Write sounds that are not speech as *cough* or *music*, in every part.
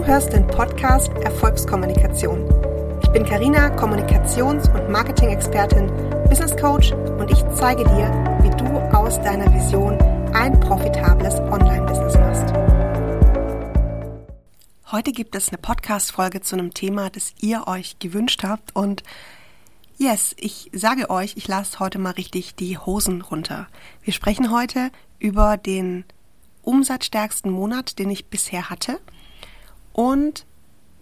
Du hörst den Podcast Erfolgskommunikation. Ich bin Karina, Kommunikations- und Marketing-Expertin, Business Coach und ich zeige dir, wie du aus deiner Vision ein profitables Online-Business machst. Heute gibt es eine Podcast-Folge zu einem Thema, das ihr euch gewünscht habt und Yes, ich sage euch, ich lasse heute mal richtig die Hosen runter. Wir sprechen heute über den umsatzstärksten Monat, den ich bisher hatte und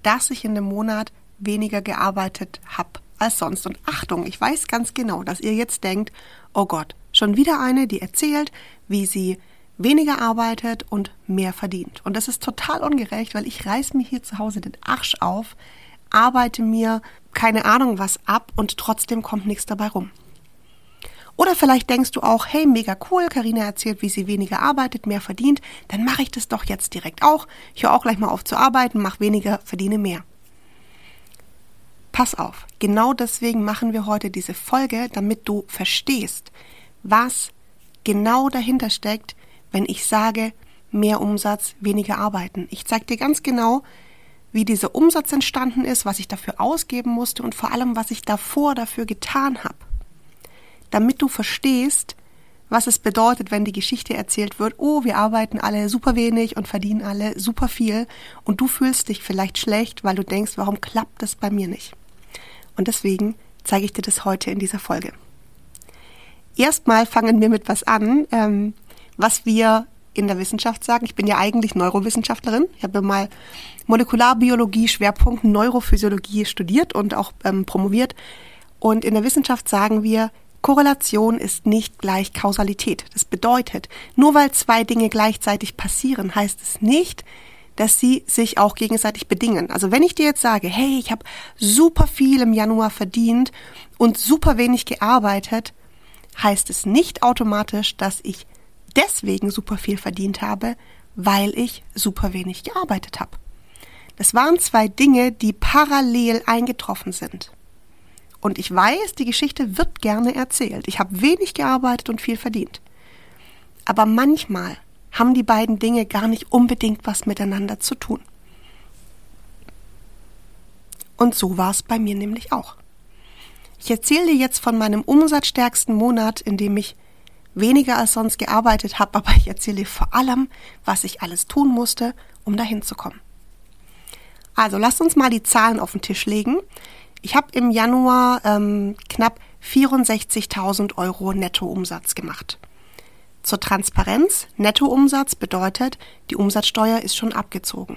dass ich in dem Monat weniger gearbeitet habe als sonst. Und Achtung, ich weiß ganz genau, dass ihr jetzt denkt, oh Gott, schon wieder eine, die erzählt, wie sie weniger arbeitet und mehr verdient. Und das ist total ungerecht, weil ich reiß mir hier zu Hause den Arsch auf, arbeite mir keine Ahnung was ab und trotzdem kommt nichts dabei rum. Oder vielleicht denkst du auch, hey, mega cool, Karina erzählt, wie sie weniger arbeitet, mehr verdient, dann mache ich das doch jetzt direkt auch. Ich höre auch gleich mal auf zu arbeiten, mache weniger, verdiene mehr. Pass auf, genau deswegen machen wir heute diese Folge, damit du verstehst, was genau dahinter steckt, wenn ich sage, mehr Umsatz, weniger arbeiten. Ich zeige dir ganz genau, wie dieser Umsatz entstanden ist, was ich dafür ausgeben musste und vor allem, was ich davor dafür getan habe damit du verstehst, was es bedeutet, wenn die Geschichte erzählt wird, oh, wir arbeiten alle super wenig und verdienen alle super viel und du fühlst dich vielleicht schlecht, weil du denkst, warum klappt das bei mir nicht? Und deswegen zeige ich dir das heute in dieser Folge. Erstmal fangen wir mit was an, ähm, was wir in der Wissenschaft sagen. Ich bin ja eigentlich Neurowissenschaftlerin. Ich habe mal Molekularbiologie, Schwerpunkt Neurophysiologie studiert und auch ähm, promoviert. Und in der Wissenschaft sagen wir, Korrelation ist nicht gleich Kausalität. Das bedeutet, nur weil zwei Dinge gleichzeitig passieren, heißt es nicht, dass sie sich auch gegenseitig bedingen. Also wenn ich dir jetzt sage, hey, ich habe super viel im Januar verdient und super wenig gearbeitet, heißt es nicht automatisch, dass ich deswegen super viel verdient habe, weil ich super wenig gearbeitet habe. Das waren zwei Dinge, die parallel eingetroffen sind. Und ich weiß, die Geschichte wird gerne erzählt. Ich habe wenig gearbeitet und viel verdient. Aber manchmal haben die beiden Dinge gar nicht unbedingt was miteinander zu tun. Und so war es bei mir nämlich auch. Ich erzähle dir jetzt von meinem umsatzstärksten Monat, in dem ich weniger als sonst gearbeitet habe, aber ich erzähle dir vor allem, was ich alles tun musste, um dahin zu kommen. Also lasst uns mal die Zahlen auf den Tisch legen. Ich habe im Januar ähm, knapp 64.000 Euro Nettoumsatz gemacht. Zur Transparenz, Nettoumsatz bedeutet, die Umsatzsteuer ist schon abgezogen.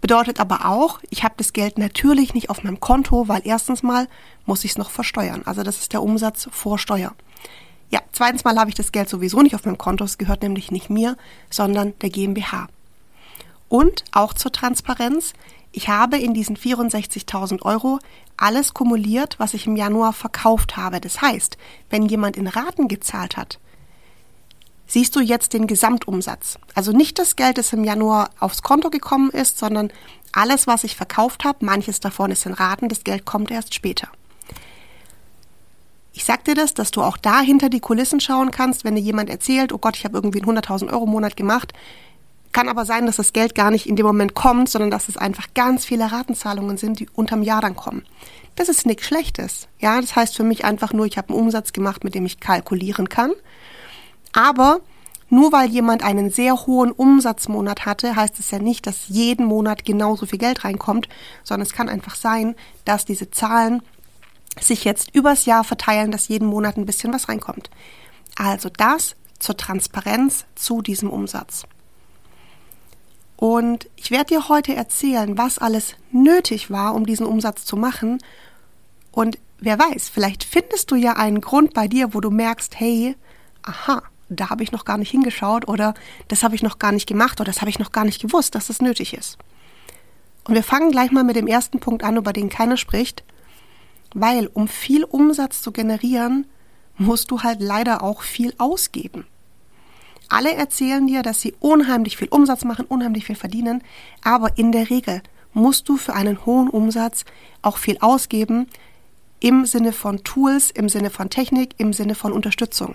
Bedeutet aber auch, ich habe das Geld natürlich nicht auf meinem Konto, weil erstens mal muss ich es noch versteuern. Also das ist der Umsatz vor Steuer. Ja, zweitens mal habe ich das Geld sowieso nicht auf meinem Konto, es gehört nämlich nicht mir, sondern der GmbH. Und auch zur Transparenz, ich habe in diesen 64.000 Euro alles kumuliert, was ich im Januar verkauft habe. Das heißt, wenn jemand in Raten gezahlt hat, siehst du jetzt den Gesamtumsatz. Also nicht das Geld, das im Januar aufs Konto gekommen ist, sondern alles, was ich verkauft habe. Manches davon ist in Raten, das Geld kommt erst später. Ich sag dir das, dass du auch da hinter die Kulissen schauen kannst, wenn dir jemand erzählt, oh Gott, ich habe irgendwie einen 100.000 Euro Monat gemacht. Kann aber sein, dass das Geld gar nicht in dem Moment kommt, sondern dass es einfach ganz viele Ratenzahlungen sind, die unterm Jahr dann kommen. Das ist nichts Schlechtes. Ja, das heißt für mich einfach nur, ich habe einen Umsatz gemacht, mit dem ich kalkulieren kann. Aber nur weil jemand einen sehr hohen Umsatzmonat hatte, heißt es ja nicht, dass jeden Monat genauso viel Geld reinkommt, sondern es kann einfach sein, dass diese Zahlen sich jetzt übers Jahr verteilen, dass jeden Monat ein bisschen was reinkommt. Also das zur Transparenz zu diesem Umsatz. Und ich werde dir heute erzählen, was alles nötig war, um diesen Umsatz zu machen. Und wer weiß, vielleicht findest du ja einen Grund bei dir, wo du merkst, hey, aha, da habe ich noch gar nicht hingeschaut oder das habe ich noch gar nicht gemacht oder das habe ich noch gar nicht gewusst, dass das nötig ist. Und wir fangen gleich mal mit dem ersten Punkt an, über den keiner spricht, weil um viel Umsatz zu generieren, musst du halt leider auch viel ausgeben. Alle erzählen dir, dass sie unheimlich viel Umsatz machen, unheimlich viel verdienen, aber in der Regel musst du für einen hohen Umsatz auch viel ausgeben im Sinne von Tools, im Sinne von Technik, im Sinne von Unterstützung.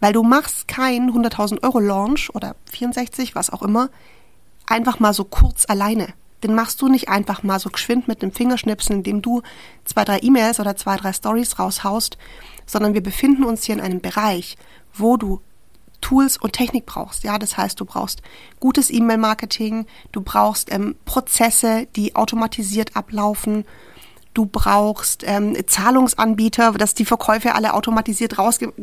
Weil du machst keinen 100.000 Euro Launch oder 64, was auch immer, einfach mal so kurz alleine. den machst du nicht einfach mal so geschwind mit dem Fingerschnipsen, indem du zwei, drei E-Mails oder zwei, drei Stories raushaust, sondern wir befinden uns hier in einem Bereich, wo du Tools und Technik brauchst. Ja, das heißt, du brauchst gutes E-Mail-Marketing, du brauchst ähm, Prozesse, die automatisiert ablaufen, du brauchst ähm, Zahlungsanbieter, dass die Verkäufe alle automatisiert rausgeschickt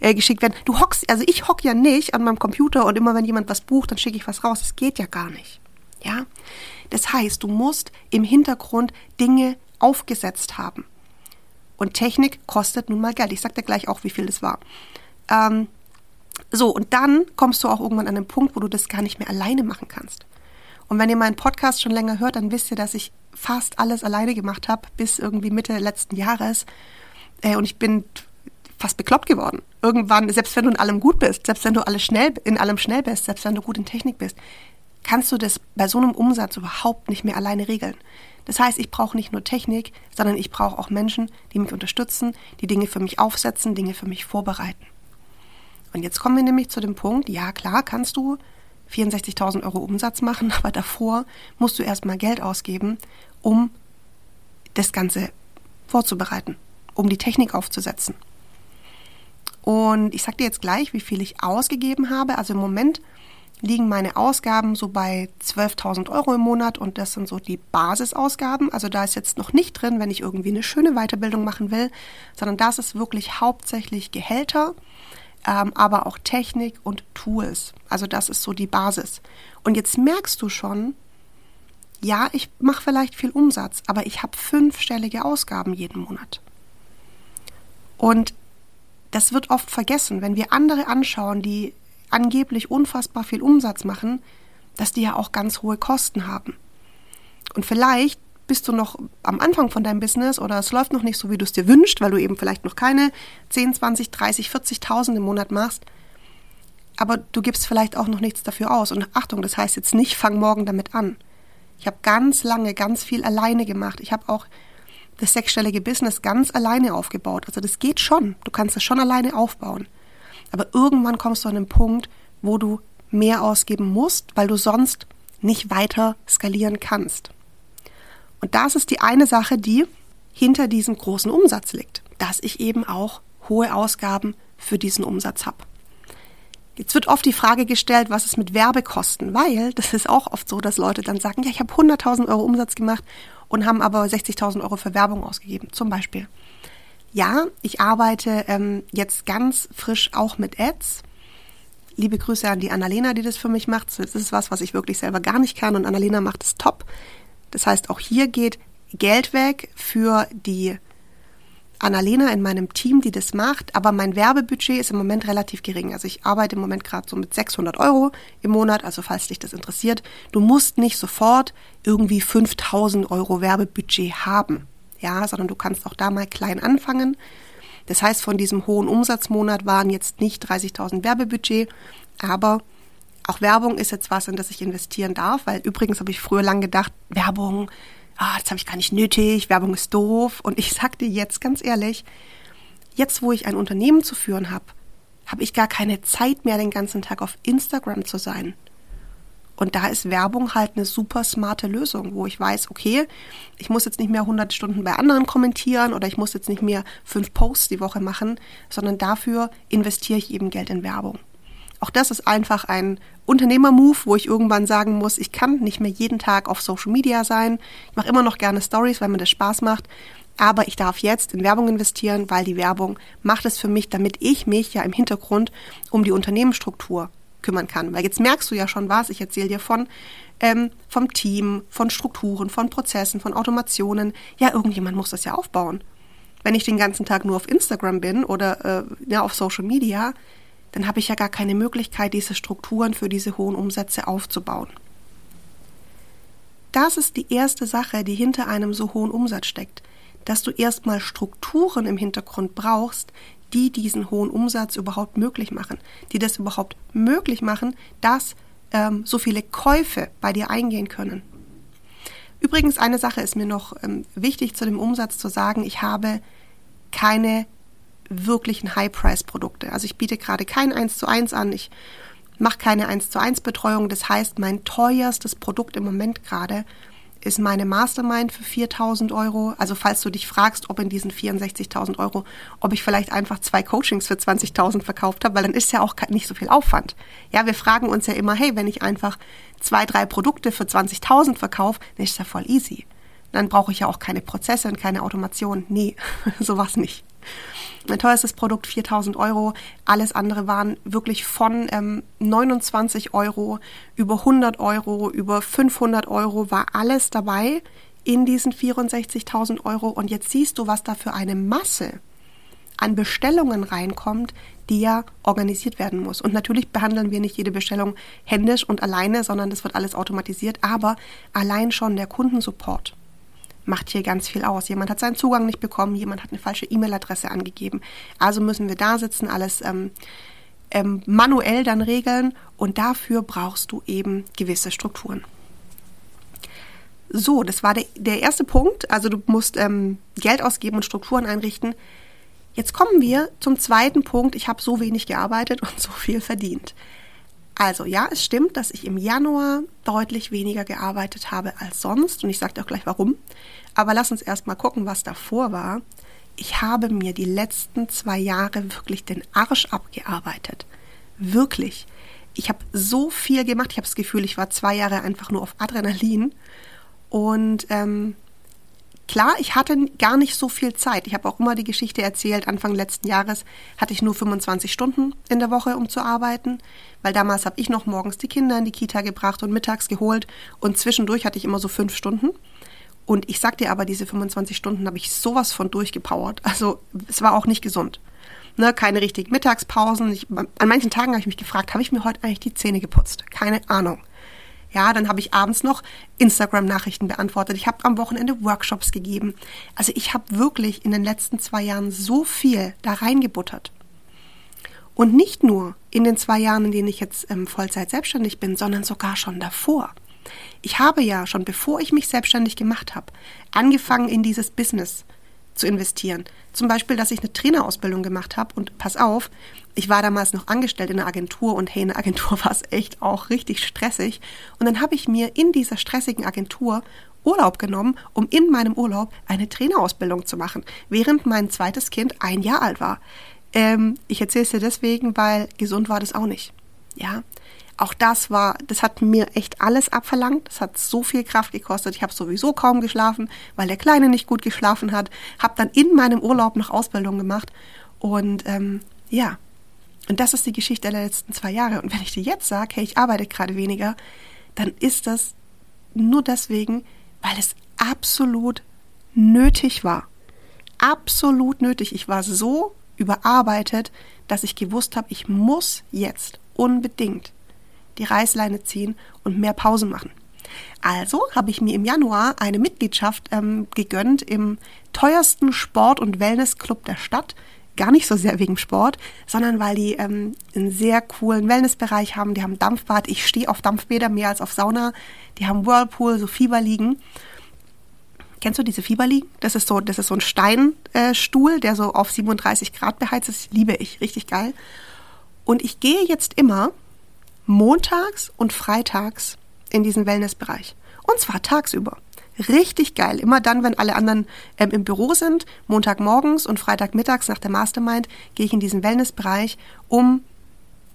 äh, werden. Du hockst, also ich hock ja nicht an meinem Computer und immer wenn jemand was bucht, dann schicke ich was raus. Das geht ja gar nicht. Ja, das heißt, du musst im Hintergrund Dinge aufgesetzt haben. Und Technik kostet nun mal Geld. Ich sag dir gleich auch, wie viel das war. Ähm, so, und dann kommst du auch irgendwann an den Punkt, wo du das gar nicht mehr alleine machen kannst. Und wenn ihr meinen Podcast schon länger hört, dann wisst ihr, dass ich fast alles alleine gemacht habe, bis irgendwie Mitte letzten Jahres. Äh, und ich bin fast bekloppt geworden. Irgendwann, selbst wenn du in allem gut bist, selbst wenn du alles schnell, in allem schnell bist, selbst wenn du gut in Technik bist, kannst du das bei so einem Umsatz überhaupt nicht mehr alleine regeln. Das heißt, ich brauche nicht nur Technik, sondern ich brauche auch Menschen, die mich unterstützen, die Dinge für mich aufsetzen, Dinge für mich vorbereiten. Und jetzt kommen wir nämlich zu dem Punkt, ja klar, kannst du 64.000 Euro Umsatz machen, *laughs* aber davor musst du erstmal Geld ausgeben, um das Ganze vorzubereiten, um die Technik aufzusetzen. Und ich sage dir jetzt gleich, wie viel ich ausgegeben habe. Also im Moment liegen meine Ausgaben so bei 12.000 Euro im Monat und das sind so die Basisausgaben. Also da ist jetzt noch nicht drin, wenn ich irgendwie eine schöne Weiterbildung machen will, sondern das ist wirklich hauptsächlich Gehälter, ähm, aber auch Technik und Tools. Also das ist so die Basis. Und jetzt merkst du schon, ja, ich mache vielleicht viel Umsatz, aber ich habe fünfstellige Ausgaben jeden Monat. Und das wird oft vergessen, wenn wir andere anschauen, die angeblich unfassbar viel Umsatz machen, dass die ja auch ganz hohe Kosten haben. Und vielleicht bist du noch am Anfang von deinem Business oder es läuft noch nicht so, wie du es dir wünschst, weil du eben vielleicht noch keine 10, 20, 30, 40.000 im Monat machst. Aber du gibst vielleicht auch noch nichts dafür aus. Und Achtung, das heißt jetzt nicht, fang morgen damit an. Ich habe ganz lange ganz viel alleine gemacht. Ich habe auch das sechsstellige Business ganz alleine aufgebaut. Also das geht schon. Du kannst es schon alleine aufbauen. Aber irgendwann kommst du an einen Punkt, wo du mehr ausgeben musst, weil du sonst nicht weiter skalieren kannst. Und das ist die eine Sache, die hinter diesem großen Umsatz liegt, dass ich eben auch hohe Ausgaben für diesen Umsatz habe. Jetzt wird oft die Frage gestellt, was ist mit Werbekosten? Weil das ist auch oft so, dass Leute dann sagen, ja, ich habe 100.000 Euro Umsatz gemacht und haben aber 60.000 Euro für Werbung ausgegeben, zum Beispiel. Ja, ich arbeite ähm, jetzt ganz frisch auch mit Ads. Liebe Grüße an die Annalena, die das für mich macht. Das ist was, was ich wirklich selber gar nicht kann und Annalena macht es top. Das heißt, auch hier geht Geld weg für die Annalena in meinem Team, die das macht, aber mein Werbebudget ist im Moment relativ gering. Also ich arbeite im Moment gerade so mit 600 Euro im Monat, also falls dich das interessiert. Du musst nicht sofort irgendwie 5000 Euro Werbebudget haben, ja, sondern du kannst auch da mal klein anfangen. Das heißt, von diesem hohen Umsatzmonat waren jetzt nicht 30.000 Werbebudget, aber auch Werbung ist jetzt was, in das ich investieren darf, weil übrigens habe ich früher lang gedacht, Werbung, ah, das habe ich gar nicht nötig, Werbung ist doof. Und ich sag dir jetzt ganz ehrlich, jetzt wo ich ein Unternehmen zu führen habe, habe ich gar keine Zeit mehr, den ganzen Tag auf Instagram zu sein. Und da ist Werbung halt eine super smarte Lösung, wo ich weiß, okay, ich muss jetzt nicht mehr 100 Stunden bei anderen kommentieren oder ich muss jetzt nicht mehr fünf Posts die Woche machen, sondern dafür investiere ich eben Geld in Werbung. Auch das ist einfach ein Unternehmermove, wo ich irgendwann sagen muss, ich kann nicht mehr jeden Tag auf Social Media sein. Ich mache immer noch gerne Stories, weil mir das Spaß macht. Aber ich darf jetzt in Werbung investieren, weil die Werbung macht es für mich, damit ich mich ja im Hintergrund um die Unternehmensstruktur kümmern kann. Weil jetzt merkst du ja schon was, ich erzähle dir von ähm, vom Team, von Strukturen, von Prozessen, von Automationen. Ja, irgendjemand muss das ja aufbauen. Wenn ich den ganzen Tag nur auf Instagram bin oder äh, ja, auf Social Media, dann habe ich ja gar keine Möglichkeit, diese Strukturen für diese hohen Umsätze aufzubauen. Das ist die erste Sache, die hinter einem so hohen Umsatz steckt, dass du erstmal Strukturen im Hintergrund brauchst, die diesen hohen Umsatz überhaupt möglich machen, die das überhaupt möglich machen, dass ähm, so viele Käufe bei dir eingehen können. Übrigens, eine Sache ist mir noch ähm, wichtig zu dem Umsatz zu sagen, ich habe keine wirklichen High-Price-Produkte. Also ich biete gerade kein 1 zu 1 an. Ich mache keine 1 zu 1 Betreuung. Das heißt, mein teuerstes Produkt im Moment gerade ist meine Mastermind für 4000 Euro. Also falls du dich fragst, ob in diesen 64.000 Euro, ob ich vielleicht einfach zwei Coachings für 20.000 verkauft habe, weil dann ist ja auch nicht so viel Aufwand. Ja, wir fragen uns ja immer, hey, wenn ich einfach zwei, drei Produkte für 20.000 verkaufe, dann ist ja voll easy. Dann brauche ich ja auch keine Prozesse und keine Automation. Nee, *laughs* sowas nicht. Mein teuerstes Produkt 4000 Euro. Alles andere waren wirklich von ähm, 29 Euro über 100 Euro, über 500 Euro war alles dabei in diesen 64.000 Euro. Und jetzt siehst du, was da für eine Masse an Bestellungen reinkommt, die ja organisiert werden muss. Und natürlich behandeln wir nicht jede Bestellung händisch und alleine, sondern das wird alles automatisiert. Aber allein schon der Kundensupport macht hier ganz viel aus. Jemand hat seinen Zugang nicht bekommen, jemand hat eine falsche E-Mail-Adresse angegeben. Also müssen wir da sitzen, alles ähm, ähm, manuell dann regeln und dafür brauchst du eben gewisse Strukturen. So, das war der, der erste Punkt. Also du musst ähm, Geld ausgeben und Strukturen einrichten. Jetzt kommen wir zum zweiten Punkt. Ich habe so wenig gearbeitet und so viel verdient. Also ja, es stimmt, dass ich im Januar deutlich weniger gearbeitet habe als sonst und ich sage dir auch gleich warum. Aber lass uns erst mal gucken, was davor war. Ich habe mir die letzten zwei Jahre wirklich den Arsch abgearbeitet. Wirklich. Ich habe so viel gemacht. Ich habe das Gefühl, ich war zwei Jahre einfach nur auf Adrenalin. Und ähm, Klar, ich hatte gar nicht so viel Zeit. Ich habe auch immer die Geschichte erzählt, Anfang letzten Jahres hatte ich nur 25 Stunden in der Woche, um zu arbeiten, weil damals habe ich noch morgens die Kinder in die Kita gebracht und mittags geholt und zwischendurch hatte ich immer so fünf Stunden. Und ich sag dir aber, diese 25 Stunden habe ich sowas von durchgepowert. Also es war auch nicht gesund. Ne, keine richtigen Mittagspausen. Ich, an manchen Tagen habe ich mich gefragt, habe ich mir heute eigentlich die Zähne geputzt? Keine Ahnung. Ja, dann habe ich abends noch Instagram-Nachrichten beantwortet. Ich habe am Wochenende Workshops gegeben. Also ich habe wirklich in den letzten zwei Jahren so viel da reingebuttert. Und nicht nur in den zwei Jahren, in denen ich jetzt ähm, Vollzeit selbstständig bin, sondern sogar schon davor. Ich habe ja schon bevor ich mich selbstständig gemacht habe, angefangen in dieses Business zu investieren. Zum Beispiel, dass ich eine Trainerausbildung gemacht habe und pass auf, ich war damals noch angestellt in einer Agentur und hey, in der Agentur *laughs* war es echt auch richtig stressig. Und dann habe ich mir in dieser stressigen Agentur Urlaub genommen, um in meinem Urlaub eine Trainerausbildung zu machen, während mein zweites Kind ein Jahr alt war. Ähm, ich erzähle es dir deswegen, weil gesund war das auch nicht. Ja, auch das war, das hat mir echt alles abverlangt. Das hat so viel Kraft gekostet. Ich habe sowieso kaum geschlafen, weil der Kleine nicht gut geschlafen hat. Habe dann in meinem Urlaub noch Ausbildung gemacht. Und ähm, ja, und das ist die Geschichte der letzten zwei Jahre. Und wenn ich dir jetzt sage, hey, ich arbeite gerade weniger, dann ist das nur deswegen, weil es absolut nötig war. Absolut nötig. Ich war so überarbeitet, dass ich gewusst habe, ich muss jetzt unbedingt die Reißleine ziehen und mehr Pausen machen. Also habe ich mir im Januar eine Mitgliedschaft ähm, gegönnt im teuersten Sport- und Wellnessclub der Stadt. Gar nicht so sehr wegen Sport, sondern weil die ähm, einen sehr coolen Wellnessbereich haben. Die haben Dampfbad. Ich stehe auf Dampfbäder mehr als auf Sauna. Die haben Whirlpool, so Fieberliegen. Kennst du diese Fieberliegen? Das ist so, das ist so ein Steinstuhl, äh, der so auf 37 Grad beheizt ist. Liebe ich, richtig geil. Und ich gehe jetzt immer montags und freitags in diesen Wellnessbereich. Und zwar tagsüber. Richtig geil. Immer dann, wenn alle anderen ähm, im Büro sind, Montagmorgens und Freitagmittags nach der Mastermind, gehe ich in diesen Wellnessbereich, um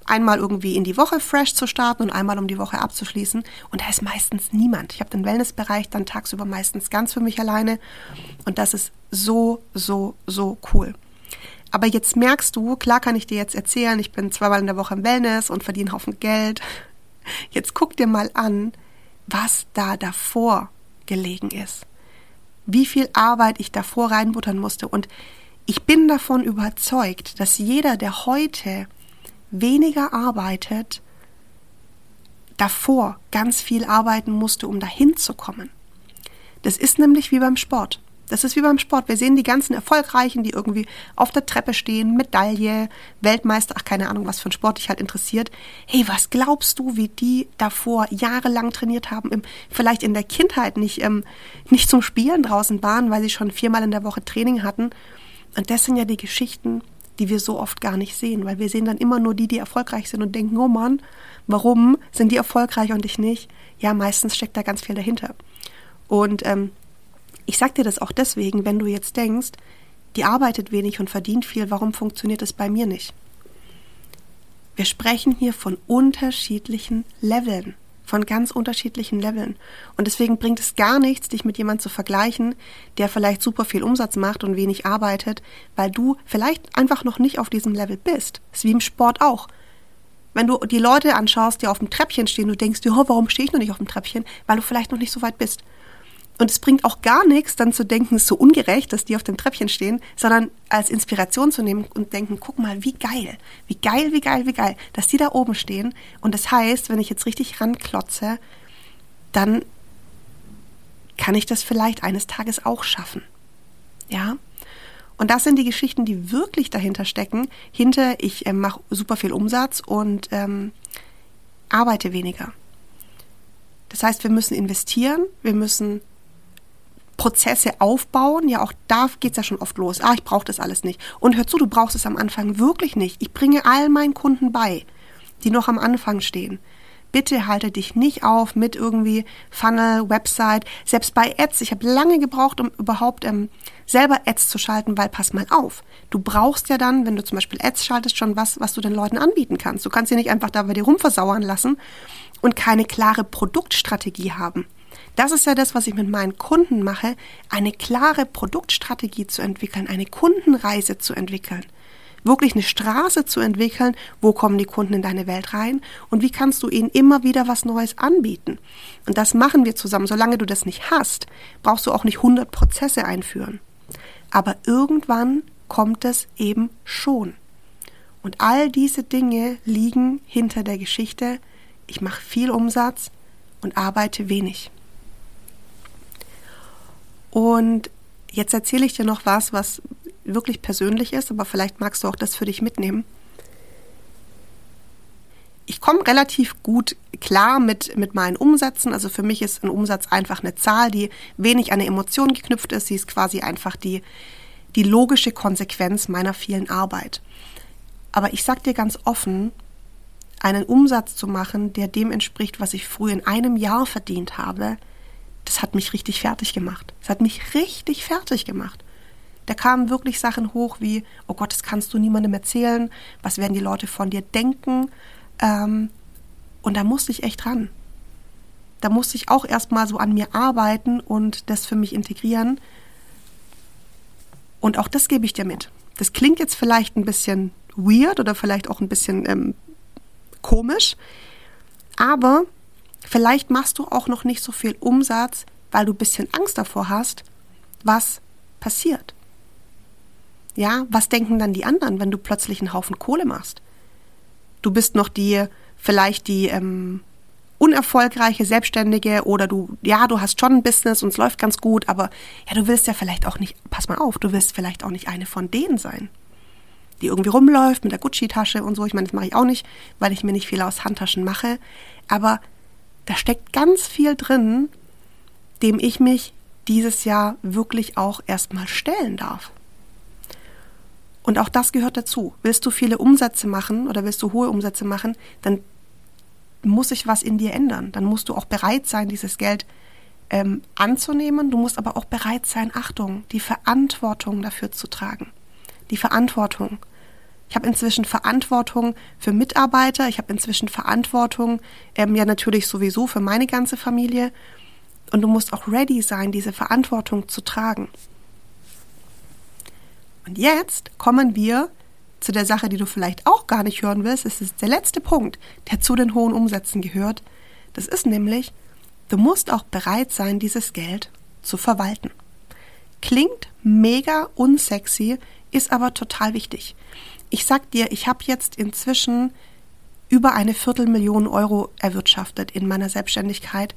einmal irgendwie in die Woche fresh zu starten und einmal um die Woche abzuschließen. Und da ist meistens niemand. Ich habe den Wellnessbereich dann tagsüber meistens ganz für mich alleine. Und das ist so, so, so cool. Aber jetzt merkst du, klar kann ich dir jetzt erzählen, ich bin zweimal in der Woche im Wellness und verdiene einen Haufen Geld. Jetzt guck dir mal an, was da davor gelegen ist. Wie viel Arbeit ich davor reinbuttern musste. Und ich bin davon überzeugt, dass jeder, der heute weniger arbeitet, davor ganz viel arbeiten musste, um dahin zu kommen. Das ist nämlich wie beim Sport. Das ist wie beim Sport. Wir sehen die ganzen Erfolgreichen, die irgendwie auf der Treppe stehen, Medaille, Weltmeister, ach keine Ahnung, was für ein Sport dich halt interessiert. Hey, was glaubst du, wie die davor jahrelang trainiert haben, im, vielleicht in der Kindheit nicht, ähm, nicht zum Spielen draußen waren, weil sie schon viermal in der Woche Training hatten. Und das sind ja die Geschichten, die wir so oft gar nicht sehen, weil wir sehen dann immer nur die, die erfolgreich sind und denken, oh Mann, warum sind die erfolgreich und ich nicht? Ja, meistens steckt da ganz viel dahinter. Und ähm, ich sag dir das auch deswegen, wenn du jetzt denkst, die arbeitet wenig und verdient viel, warum funktioniert es bei mir nicht? Wir sprechen hier von unterschiedlichen Leveln, von ganz unterschiedlichen Leveln. Und deswegen bringt es gar nichts, dich mit jemandem zu vergleichen, der vielleicht super viel Umsatz macht und wenig arbeitet, weil du vielleicht einfach noch nicht auf diesem Level bist. Das ist wie im Sport auch. Wenn du die Leute anschaust, die auf dem Treppchen stehen, du denkst dir, warum stehe ich noch nicht auf dem Treppchen? Weil du vielleicht noch nicht so weit bist. Und es bringt auch gar nichts, dann zu denken, es ist so ungerecht, dass die auf dem Treppchen stehen, sondern als Inspiration zu nehmen und denken, guck mal, wie geil, wie geil, wie geil, wie geil, dass die da oben stehen. Und das heißt, wenn ich jetzt richtig ranklotze, dann kann ich das vielleicht eines Tages auch schaffen. Ja? Und das sind die Geschichten, die wirklich dahinter stecken. Hinter, ich äh, mache super viel Umsatz und ähm, arbeite weniger. Das heißt, wir müssen investieren, wir müssen Prozesse aufbauen, ja auch da geht's ja schon oft los. Ah, ich brauche das alles nicht. Und hör zu, du brauchst es am Anfang wirklich nicht. Ich bringe all meinen Kunden bei, die noch am Anfang stehen. Bitte halte dich nicht auf mit irgendwie Funnel, Website, selbst bei Ads. Ich habe lange gebraucht, um überhaupt ähm, selber Ads zu schalten, weil pass mal auf. Du brauchst ja dann, wenn du zum Beispiel Ads schaltest, schon was, was du den Leuten anbieten kannst. Du kannst sie nicht einfach da bei dir rumversauern lassen und keine klare Produktstrategie haben. Das ist ja das, was ich mit meinen Kunden mache, eine klare Produktstrategie zu entwickeln, eine Kundenreise zu entwickeln. Wirklich eine Straße zu entwickeln, wo kommen die Kunden in deine Welt rein und wie kannst du ihnen immer wieder was Neues anbieten. Und das machen wir zusammen. Solange du das nicht hast, brauchst du auch nicht 100 Prozesse einführen. Aber irgendwann kommt es eben schon. Und all diese Dinge liegen hinter der Geschichte, ich mache viel Umsatz und arbeite wenig. Und jetzt erzähle ich dir noch was, was wirklich persönlich ist, aber vielleicht magst du auch das für dich mitnehmen. Ich komme relativ gut klar mit, mit meinen Umsätzen. Also für mich ist ein Umsatz einfach eine Zahl, die wenig an eine Emotion geknüpft ist. Sie ist quasi einfach die, die logische Konsequenz meiner vielen Arbeit. Aber ich sag dir ganz offen, einen Umsatz zu machen, der dem entspricht, was ich früher in einem Jahr verdient habe, das hat mich richtig fertig gemacht. Das hat mich richtig fertig gemacht. Da kamen wirklich Sachen hoch wie, oh Gott, das kannst du niemandem erzählen, was werden die Leute von dir denken? Ähm, und da musste ich echt ran. Da musste ich auch erstmal so an mir arbeiten und das für mich integrieren. Und auch das gebe ich dir mit. Das klingt jetzt vielleicht ein bisschen weird oder vielleicht auch ein bisschen ähm, komisch, aber Vielleicht machst du auch noch nicht so viel Umsatz, weil du ein bisschen Angst davor hast, was passiert. Ja, was denken dann die anderen, wenn du plötzlich einen Haufen Kohle machst? Du bist noch die, vielleicht die ähm, unerfolgreiche Selbstständige oder du, ja, du hast schon ein Business und es läuft ganz gut, aber ja, du willst ja vielleicht auch nicht, pass mal auf, du willst vielleicht auch nicht eine von denen sein, die irgendwie rumläuft mit der Gucci-Tasche und so. Ich meine, das mache ich auch nicht, weil ich mir nicht viel aus Handtaschen mache, aber da steckt ganz viel drin, dem ich mich dieses Jahr wirklich auch erstmal stellen darf. Und auch das gehört dazu. Willst du viele Umsätze machen oder willst du hohe Umsätze machen, dann muss sich was in dir ändern. Dann musst du auch bereit sein, dieses Geld ähm, anzunehmen. Du musst aber auch bereit sein, Achtung, die Verantwortung dafür zu tragen. Die Verantwortung. Ich habe inzwischen Verantwortung für Mitarbeiter, ich habe inzwischen Verantwortung, ähm, ja natürlich sowieso für meine ganze Familie. Und du musst auch ready sein, diese Verantwortung zu tragen. Und jetzt kommen wir zu der Sache, die du vielleicht auch gar nicht hören willst. Es ist der letzte Punkt, der zu den hohen Umsätzen gehört. Das ist nämlich, du musst auch bereit sein, dieses Geld zu verwalten. Klingt mega unsexy, ist aber total wichtig. Ich sag dir, ich habe jetzt inzwischen über eine Viertelmillion Euro erwirtschaftet in meiner Selbstständigkeit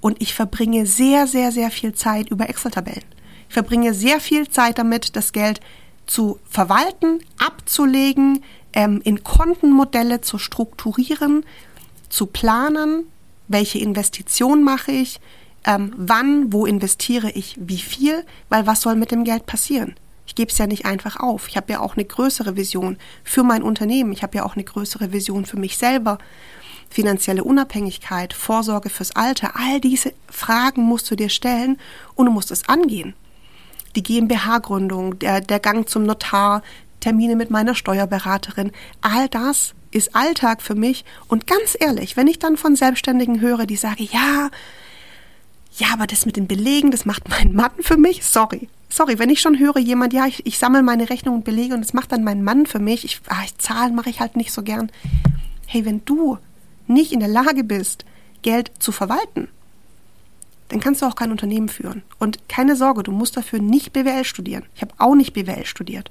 und ich verbringe sehr, sehr, sehr viel Zeit über Excel-Tabellen. Ich verbringe sehr viel Zeit damit, das Geld zu verwalten, abzulegen, ähm, in Kontenmodelle zu strukturieren, zu planen, welche Investition mache ich, ähm, wann, wo investiere ich, wie viel, weil was soll mit dem Geld passieren? Ich gebe es ja nicht einfach auf. Ich habe ja auch eine größere Vision für mein Unternehmen. Ich habe ja auch eine größere Vision für mich selber. Finanzielle Unabhängigkeit, Vorsorge fürs Alter, all diese Fragen musst du dir stellen und du musst es angehen. Die GmbH-Gründung, der, der Gang zum Notar, Termine mit meiner Steuerberaterin, all das ist Alltag für mich. Und ganz ehrlich, wenn ich dann von Selbstständigen höre, die sagen, ja, ja, aber das mit den Belegen, das macht mein Mann für mich, sorry. Sorry, wenn ich schon höre, jemand, ja, ich, ich sammle meine Rechnung und Belege und das macht dann mein Mann für mich, ich, ah, ich zahlen mache ich halt nicht so gern. Hey, wenn du nicht in der Lage bist, Geld zu verwalten, dann kannst du auch kein Unternehmen führen. Und keine Sorge, du musst dafür nicht BWL studieren. Ich habe auch nicht BWL studiert.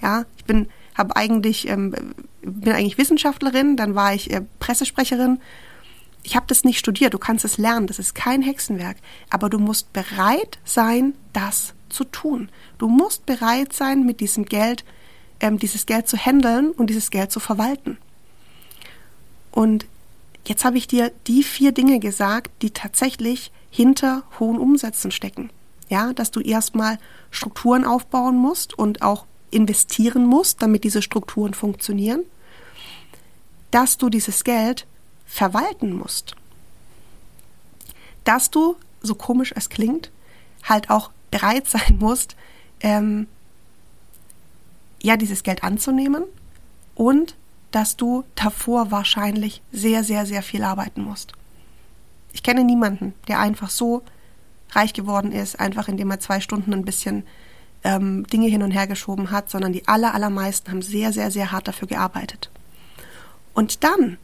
Ja, ich bin habe eigentlich ähm, bin eigentlich Wissenschaftlerin, dann war ich äh, Pressesprecherin. Ich habe das nicht studiert, du kannst es lernen, das ist kein Hexenwerk, aber du musst bereit sein, das zu tun. Du musst bereit sein, mit diesem Geld ähm, dieses Geld zu handeln und dieses Geld zu verwalten. Und jetzt habe ich dir die vier Dinge gesagt, die tatsächlich hinter hohen Umsätzen stecken. Ja, dass du erstmal Strukturen aufbauen musst und auch investieren musst, damit diese Strukturen funktionieren, dass du dieses Geld verwalten musst, dass du, so komisch es klingt, halt auch bereit sein musst, ähm, ja, dieses Geld anzunehmen und dass du davor wahrscheinlich sehr, sehr, sehr viel arbeiten musst. Ich kenne niemanden, der einfach so reich geworden ist, einfach indem er zwei Stunden ein bisschen ähm, Dinge hin und her geschoben hat, sondern die aller, allermeisten haben sehr, sehr, sehr hart dafür gearbeitet. Und dann,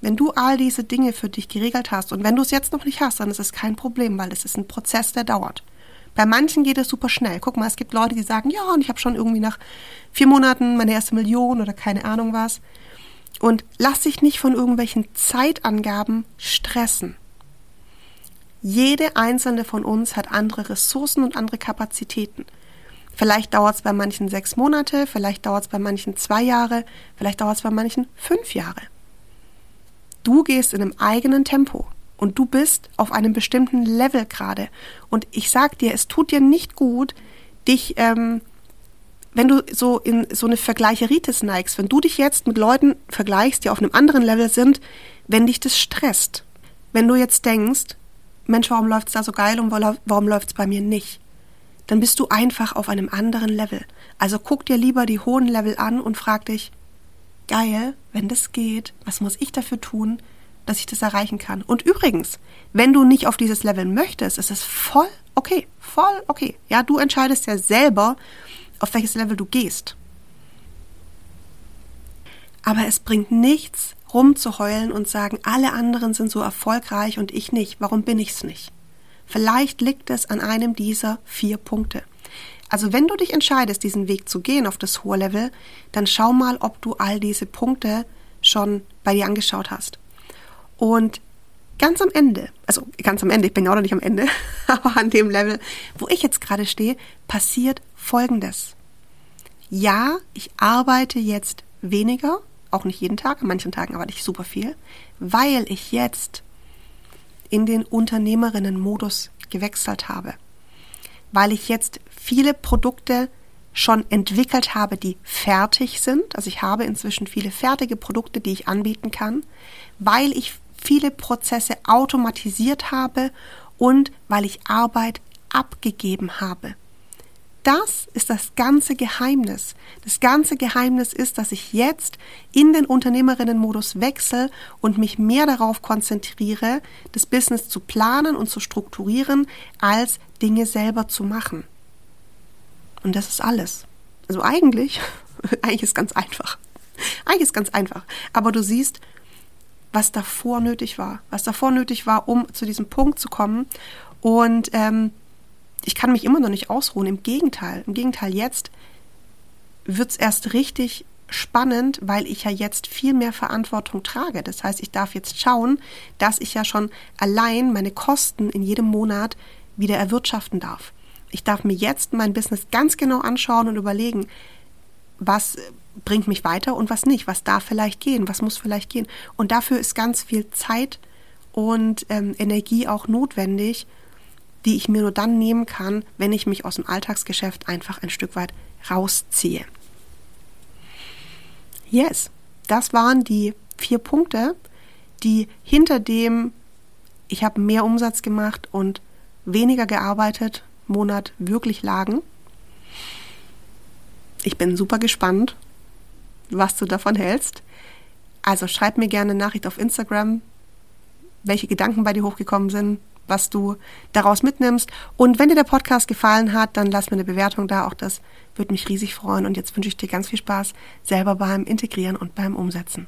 wenn du all diese Dinge für dich geregelt hast und wenn du es jetzt noch nicht hast, dann ist es kein Problem, weil es ist ein Prozess, der dauert. Bei manchen geht es super schnell. Guck mal, es gibt Leute, die sagen, ja, und ich habe schon irgendwie nach vier Monaten meine erste Million oder keine Ahnung was. Und lass dich nicht von irgendwelchen Zeitangaben stressen. Jede einzelne von uns hat andere Ressourcen und andere Kapazitäten. Vielleicht dauert es bei manchen sechs Monate, vielleicht dauert es bei manchen zwei Jahre, vielleicht dauert es bei manchen fünf Jahre. Du gehst in einem eigenen Tempo und du bist auf einem bestimmten Level gerade. Und ich sag dir, es tut dir nicht gut, dich, ähm, wenn du so in so eine Vergleicheritis neigst, wenn du dich jetzt mit Leuten vergleichst, die auf einem anderen Level sind, wenn dich das stresst. Wenn du jetzt denkst, Mensch, warum läuft es da so geil und warum läuft es bei mir nicht? dann bist du einfach auf einem anderen Level. Also guck dir lieber die hohen Level an und frag dich, geil, wenn das geht, was muss ich dafür tun, dass ich das erreichen kann? Und übrigens, wenn du nicht auf dieses Level möchtest, ist es voll okay, voll okay. Ja, du entscheidest ja selber, auf welches Level du gehst. Aber es bringt nichts, rumzuheulen und sagen, alle anderen sind so erfolgreich und ich nicht. Warum bin ich's nicht? Vielleicht liegt es an einem dieser vier Punkte. Also wenn du dich entscheidest, diesen Weg zu gehen auf das hohe Level, dann schau mal, ob du all diese Punkte schon bei dir angeschaut hast. Und ganz am Ende, also ganz am Ende, ich bin ja auch noch nicht am Ende, *laughs* aber an dem Level, wo ich jetzt gerade stehe, passiert Folgendes. Ja, ich arbeite jetzt weniger, auch nicht jeden Tag, an manchen Tagen arbeite ich super viel, weil ich jetzt in den Unternehmerinnen-Modus gewechselt habe, weil ich jetzt viele Produkte schon entwickelt habe, die fertig sind. Also ich habe inzwischen viele fertige Produkte, die ich anbieten kann, weil ich viele Prozesse automatisiert habe und weil ich Arbeit abgegeben habe. Das ist das ganze Geheimnis. Das ganze Geheimnis ist, dass ich jetzt in den Unternehmerinnenmodus wechsle und mich mehr darauf konzentriere, das Business zu planen und zu strukturieren, als Dinge selber zu machen. Und das ist alles. Also eigentlich, *laughs* eigentlich ist ganz einfach. Eigentlich ist ganz einfach. Aber du siehst, was davor nötig war, was davor nötig war, um zu diesem Punkt zu kommen. Und ähm, ich kann mich immer noch nicht ausruhen. Im Gegenteil, im Gegenteil, jetzt wird es erst richtig spannend, weil ich ja jetzt viel mehr Verantwortung trage. Das heißt, ich darf jetzt schauen, dass ich ja schon allein meine Kosten in jedem Monat wieder erwirtschaften darf. Ich darf mir jetzt mein Business ganz genau anschauen und überlegen, was bringt mich weiter und was nicht, was darf vielleicht gehen, was muss vielleicht gehen. Und dafür ist ganz viel Zeit und ähm, Energie auch notwendig, die ich mir nur dann nehmen kann, wenn ich mich aus dem Alltagsgeschäft einfach ein Stück weit rausziehe. Yes, das waren die vier Punkte, die hinter dem ich habe mehr Umsatz gemacht und weniger gearbeitet Monat wirklich lagen. Ich bin super gespannt, was du davon hältst. Also schreib mir gerne eine Nachricht auf Instagram, welche Gedanken bei dir hochgekommen sind, was du daraus mitnimmst. Und wenn dir der Podcast gefallen hat, dann lass mir eine Bewertung da. Auch das würde mich riesig freuen. Und jetzt wünsche ich dir ganz viel Spaß selber beim Integrieren und beim Umsetzen.